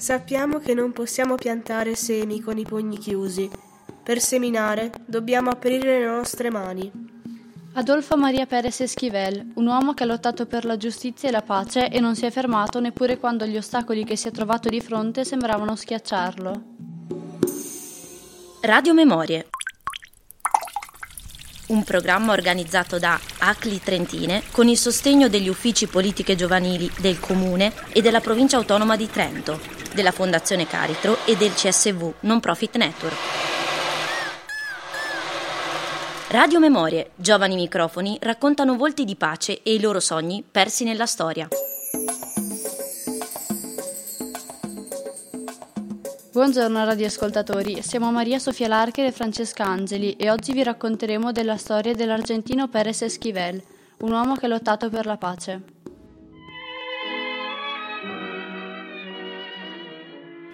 Sappiamo che non possiamo piantare semi con i pugni chiusi. Per seminare dobbiamo aprire le nostre mani. Adolfo Maria Perez Esquivel, un uomo che ha lottato per la giustizia e la pace e non si è fermato neppure quando gli ostacoli che si è trovato di fronte sembravano schiacciarlo. Radio Memorie. Un programma organizzato da ACLI Trentine con il sostegno degli uffici politiche giovanili del Comune e della Provincia Autonoma di Trento, della Fondazione Caritro e del CSV Non Profit Network. Radio Memorie, giovani microfoni raccontano volti di pace e i loro sogni persi nella storia. Buongiorno radioascoltatori, siamo Maria Sofia Larcher e Francesca Angeli e oggi vi racconteremo della storia dell'argentino Pérez Esquivel, un uomo che ha lottato per la pace.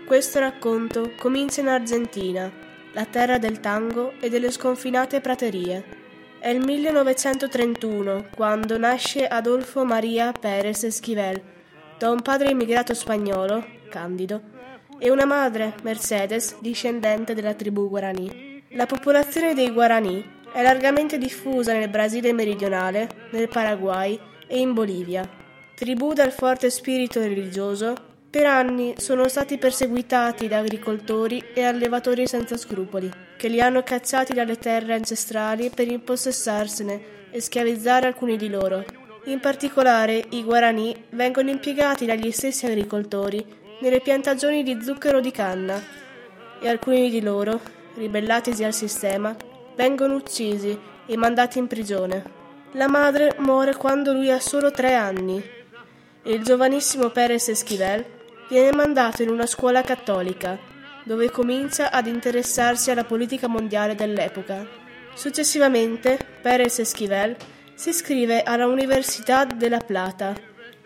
Questo racconto comincia in Argentina, la terra del tango e delle sconfinate praterie. È il 1931 quando nasce Adolfo María Pérez Esquivel, da un padre immigrato spagnolo, Candido, e una madre, Mercedes, discendente della tribù Guarani. La popolazione dei Guarani è largamente diffusa nel Brasile meridionale, nel Paraguay e in Bolivia. Tribù dal forte spirito religioso, per anni sono stati perseguitati da agricoltori e allevatori senza scrupoli, che li hanno cacciati dalle terre ancestrali per impossessarsene e schiavizzare alcuni di loro. In particolare i Guarani vengono impiegati dagli stessi agricoltori nelle piantagioni di zucchero di canna e alcuni di loro, ribellatisi al sistema, vengono uccisi e mandati in prigione. La madre muore quando lui ha solo tre anni e il giovanissimo Perez Esquivel viene mandato in una scuola cattolica, dove comincia ad interessarsi alla politica mondiale dell'epoca. Successivamente, Perez Esquivel si iscrive alla Università de La Plata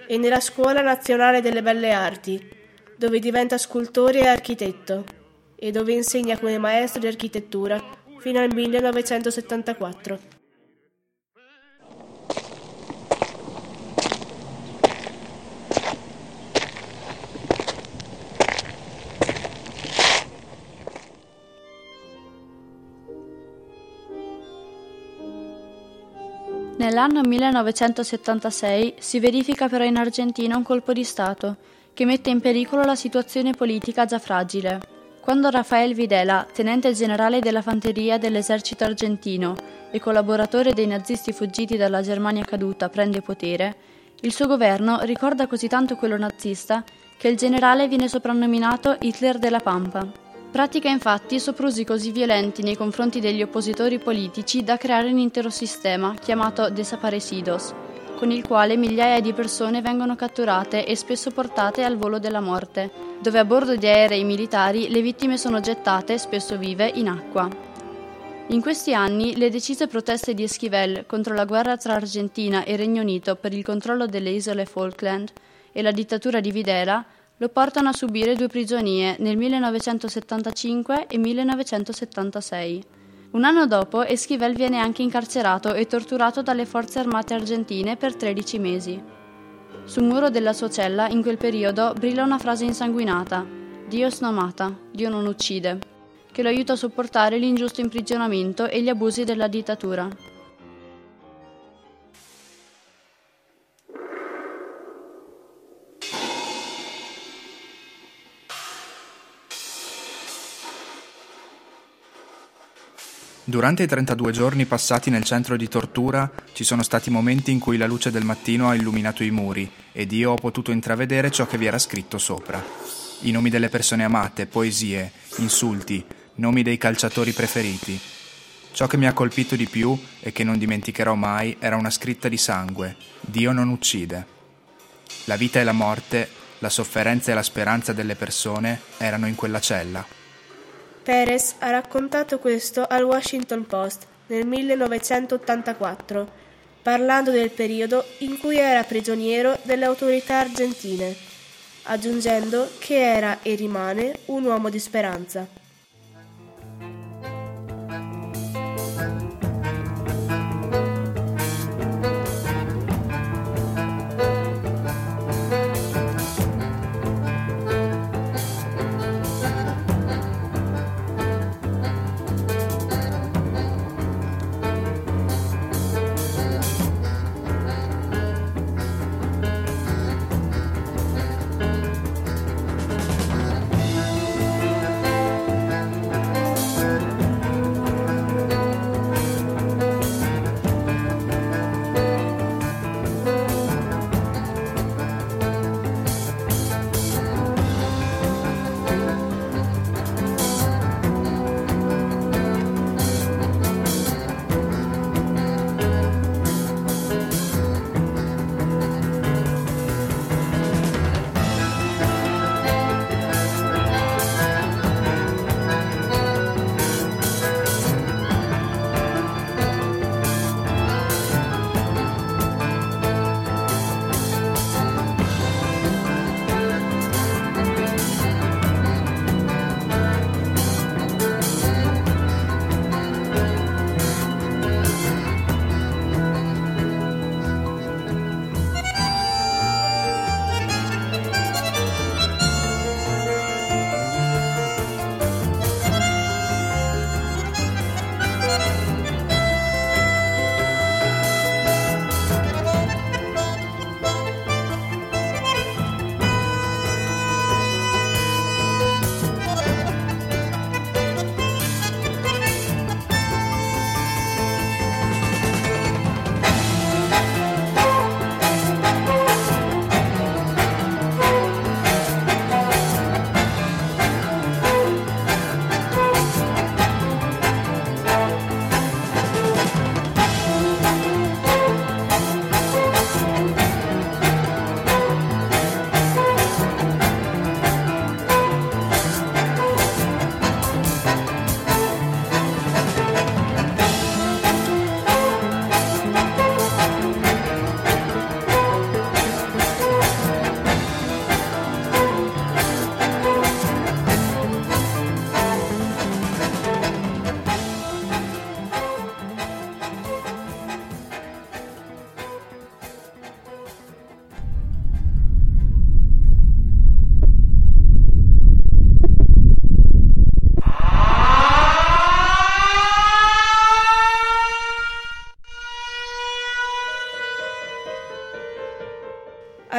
e nella Scuola Nazionale delle Belle Arti, dove diventa scultore e architetto e dove insegna come maestro di architettura fino al 1974. Nell'anno 1976 si verifica però in Argentina un colpo di Stato che mette in pericolo la situazione politica già fragile. Quando Rafael Videla, tenente generale della fanteria dell'esercito argentino e collaboratore dei nazisti fuggiti dalla Germania caduta, prende potere, il suo governo ricorda così tanto quello nazista che il generale viene soprannominato Hitler della Pampa. Pratica infatti soprusi così violenti nei confronti degli oppositori politici da creare un intero sistema chiamato desaparecidos, con il quale migliaia di persone vengono catturate e spesso portate al volo della morte, dove a bordo di aerei militari le vittime sono gettate, spesso vive, in acqua. In questi anni le decise proteste di Esquivel contro la guerra tra Argentina e Regno Unito per il controllo delle isole Falkland e la dittatura di Videla lo portano a subire due prigionie nel 1975 e 1976. Un anno dopo Esquivel viene anche incarcerato e torturato dalle forze armate argentine per 13 mesi. Sul muro della sua cella, in quel periodo, brilla una frase insanguinata: Dios no mata, Dio non uccide, che lo aiuta a sopportare l'ingiusto imprigionamento e gli abusi della dittatura. Durante i 32 giorni passati nel centro di tortura ci sono stati momenti in cui la luce del mattino ha illuminato i muri ed io ho potuto intravedere ciò che vi era scritto sopra. I nomi delle persone amate, poesie, insulti, nomi dei calciatori preferiti. Ciò che mi ha colpito di più e che non dimenticherò mai era una scritta di sangue. Dio non uccide. La vita e la morte, la sofferenza e la speranza delle persone erano in quella cella. Perez ha raccontato questo al Washington Post nel 1984, parlando del periodo in cui era prigioniero delle autorità argentine, aggiungendo che era e rimane un uomo di speranza.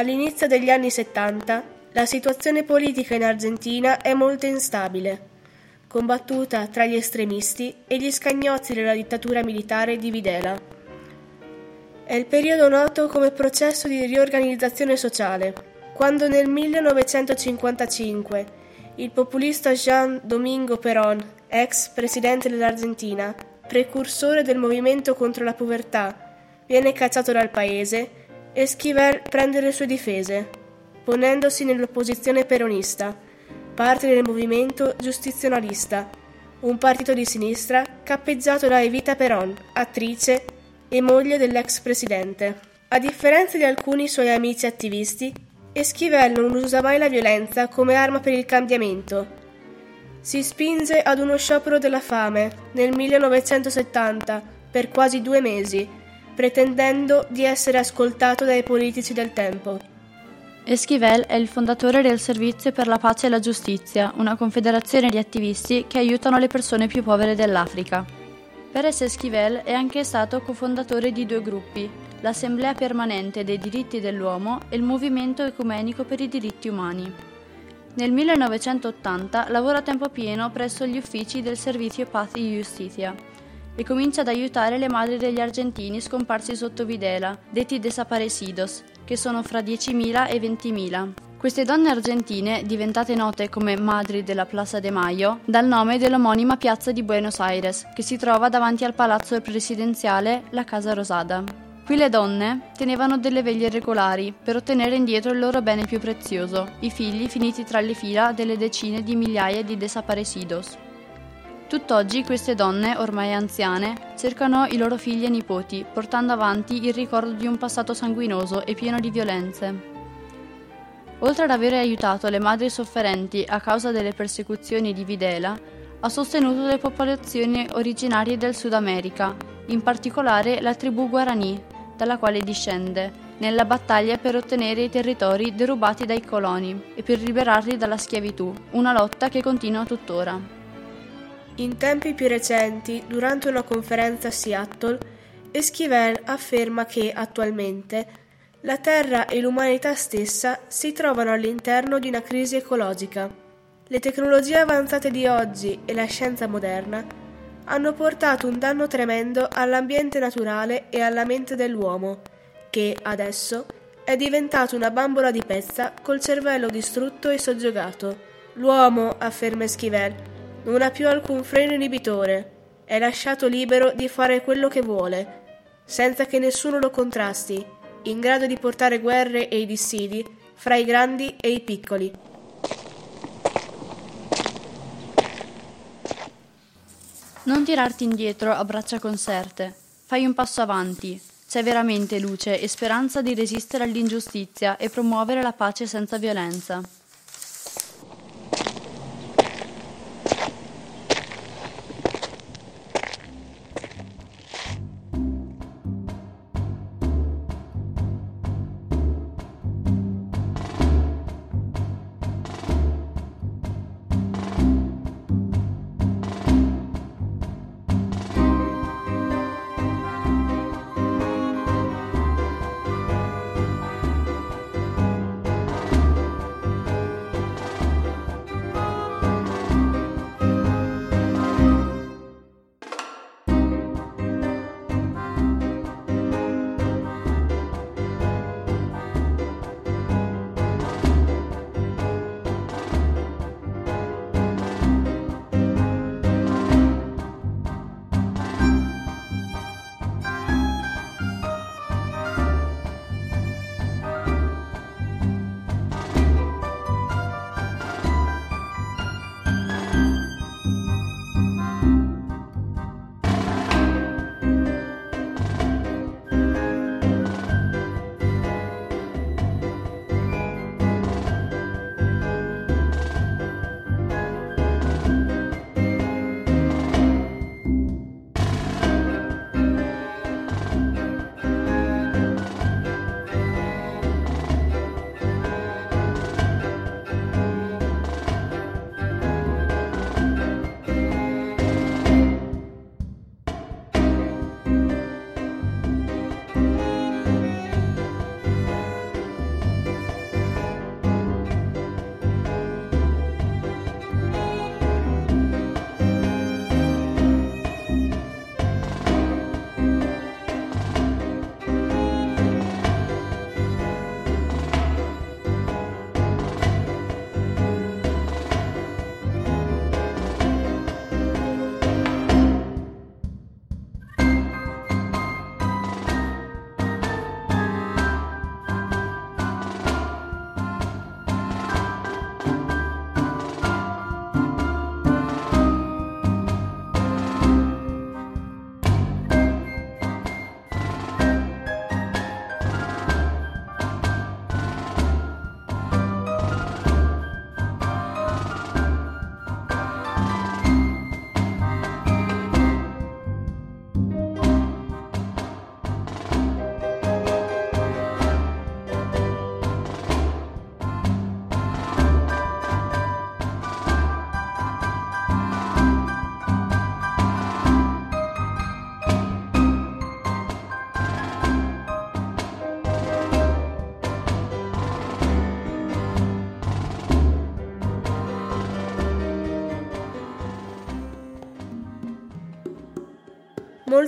All'inizio degli anni 70 la situazione politica in Argentina è molto instabile, combattuta tra gli estremisti e gli scagnozzi della dittatura militare di Videla. È il periodo noto come processo di riorganizzazione sociale, quando nel 1955 il populista Jean Domingo Perón, ex presidente dell'Argentina, precursore del movimento contro la povertà, viene cacciato dal paese, Esquivel prende le sue difese, ponendosi nell'opposizione peronista, parte del movimento giustizionalista, un partito di sinistra cappeggiato da Evita Perón, attrice e moglie dell'ex presidente. A differenza di alcuni suoi amici attivisti, Esquivel non usa mai la violenza come arma per il cambiamento. Si spinge ad uno sciopero della fame nel 1970 per quasi due mesi, pretendendo di essere ascoltato dai politici del tempo. Esquivel è il fondatore del Servizio per la Pace e la Giustizia, una confederazione di attivisti che aiutano le persone più povere dell'Africa. Pérez Esquivel è anche stato cofondatore di due gruppi, l'Assemblea Permanente dei Diritti dell'Uomo e il Movimento Ecumenico per i Diritti Umani. Nel 1980 lavora a tempo pieno presso gli uffici del Servizio Paz y Justicia e comincia ad aiutare le madri degli argentini scomparsi sotto Videla, detti desaparecidos, che sono fra 10.000 e 20.000. Queste donne argentine, diventate note come Madri della Plaza de Mayo, dal nome dell'omonima piazza di Buenos Aires, che si trova davanti al palazzo presidenziale, la Casa Rosada. Qui le donne tenevano delle veglie regolari per ottenere indietro il loro bene più prezioso, i figli finiti tra le fila delle decine di migliaia di desaparecidos. Tutt'oggi queste donne, ormai anziane, cercano i loro figli e nipoti, portando avanti il ricordo di un passato sanguinoso e pieno di violenze. Oltre ad avere aiutato le madri sofferenti a causa delle persecuzioni di Videla, ha sostenuto le popolazioni originarie del Sud America, in particolare la tribù Guarani, dalla quale discende, nella battaglia per ottenere i territori derubati dai coloni e per liberarli dalla schiavitù, una lotta che continua tuttora. In tempi più recenti, durante una conferenza a Seattle, Esquivel afferma che attualmente la Terra e l'umanità stessa si trovano all'interno di una crisi ecologica. Le tecnologie avanzate di oggi e la scienza moderna hanno portato un danno tremendo all'ambiente naturale e alla mente dell'uomo, che adesso è diventato una bambola di pezza col cervello distrutto e soggiogato. L'uomo, afferma Esquivel, non ha più alcun freno inibitore, è lasciato libero di fare quello che vuole, senza che nessuno lo contrasti in grado di portare guerre e dissidi fra i grandi e i piccoli. Non tirarti indietro a braccia conserte, fai un passo avanti. C'è veramente luce e speranza di resistere all'ingiustizia e promuovere la pace senza violenza.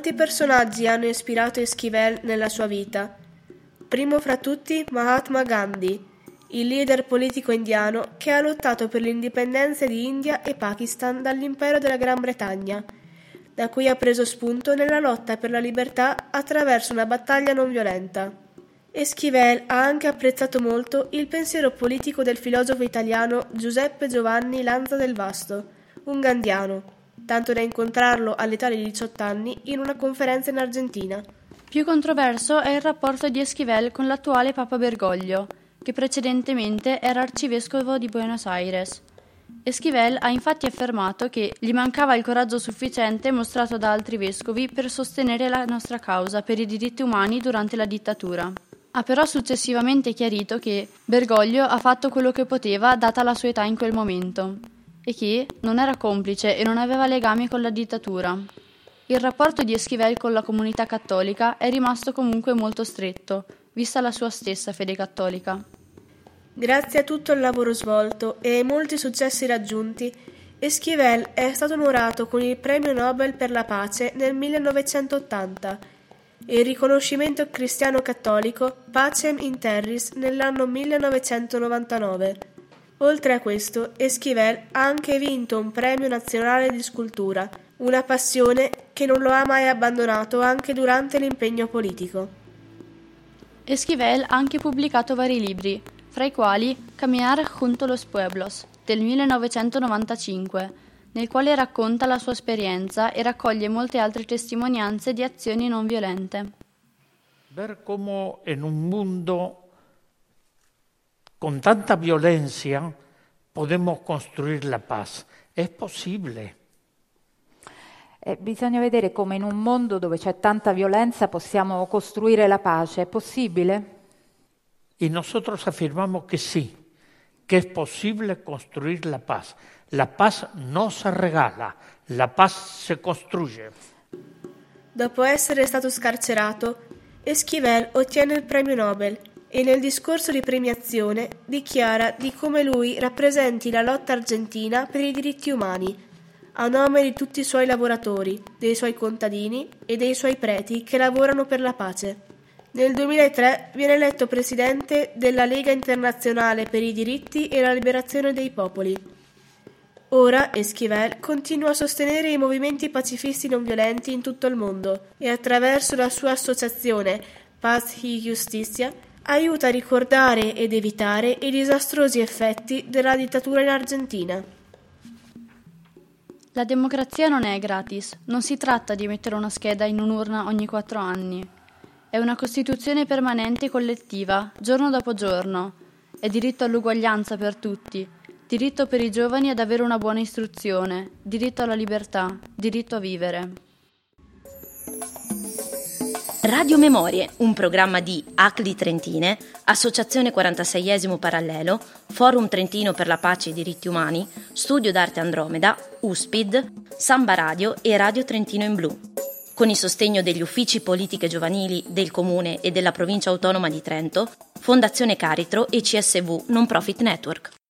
Molti personaggi hanno ispirato Esquivel nella sua vita. Primo fra tutti Mahatma Gandhi, il leader politico indiano che ha lottato per l'indipendenza di India e Pakistan dall'impero della Gran Bretagna, da cui ha preso spunto nella lotta per la libertà attraverso una battaglia non violenta. Esquivel ha anche apprezzato molto il pensiero politico del filosofo italiano Giuseppe Giovanni Lanza del Vasto, un gandiano, tanto da incontrarlo all'età di 18 anni in una conferenza in Argentina. Più controverso è il rapporto di Esquivel con l'attuale Papa Bergoglio, che precedentemente era arcivescovo di Buenos Aires. Esquivel ha infatti affermato che gli mancava il coraggio sufficiente mostrato da altri vescovi per sostenere la nostra causa per i diritti umani durante la dittatura. Ha però successivamente chiarito che Bergoglio ha fatto quello che poteva data la sua età in quel momento e che non era complice e non aveva legami con la dittatura. Il rapporto di Esquivel con la comunità cattolica è rimasto comunque molto stretto, vista la sua stessa fede cattolica. Grazie a tutto il lavoro svolto e ai molti successi raggiunti, Esquivel è stato onorato con il Premio Nobel per la pace nel 1980 e il riconoscimento cristiano cattolico Pacem in Terris nell'anno 1999. Oltre a questo, Esquivel ha anche vinto un premio nazionale di scultura, una passione che non lo ha mai abbandonato anche durante l'impegno politico. Esquivel ha anche pubblicato vari libri, fra i quali Caminar junto los pueblos del 1995, nel quale racconta la sua esperienza e raccoglie molte altre testimonianze di azioni non violente. Ver cómo en un mundo con tanta violencia podemos construir la paz. È possibile. Eh, bisogna vedere come in un mondo dove c'è tanta violenza possiamo costruire la pace. È possibile? Y nosotros afirmamos que sí, que es posible construir la paz. La paz no se regala, la paz se costruye. Dopo essere stato scarcerato, Esquivel ottiene il premio Nobel e nel discorso di premiazione dichiara di come lui rappresenti la lotta argentina per i diritti umani, a nome di tutti i suoi lavoratori, dei suoi contadini e dei suoi preti che lavorano per la pace. Nel 2003 viene eletto presidente della Lega Internazionale per i diritti e la liberazione dei popoli. Ora Esquivel continua a sostenere i movimenti pacifisti non violenti in tutto il mondo e attraverso la sua associazione Paz y Justicia aiuta a ricordare ed evitare i disastrosi effetti della dittatura in Argentina. La democrazia non è gratis, non si tratta di mettere una scheda in un'urna ogni quattro anni. È una Costituzione permanente e collettiva, giorno dopo giorno. È diritto all'uguaglianza per tutti, Diritto per i giovani ad avere una buona istruzione, diritto alla libertà, diritto a vivere. Radio Memorie, un programma di ACLI Trentine, Associazione 46esimo Parallelo, Forum Trentino per la Pace e i Diritti Umani, Studio d'Arte Andromeda, USPID, Samba Radio e Radio Trentino in Blu. Con il sostegno degli uffici politiche giovanili del Comune e della Provincia Autonoma di Trento, Fondazione Caritro e CSV Non Profit Network.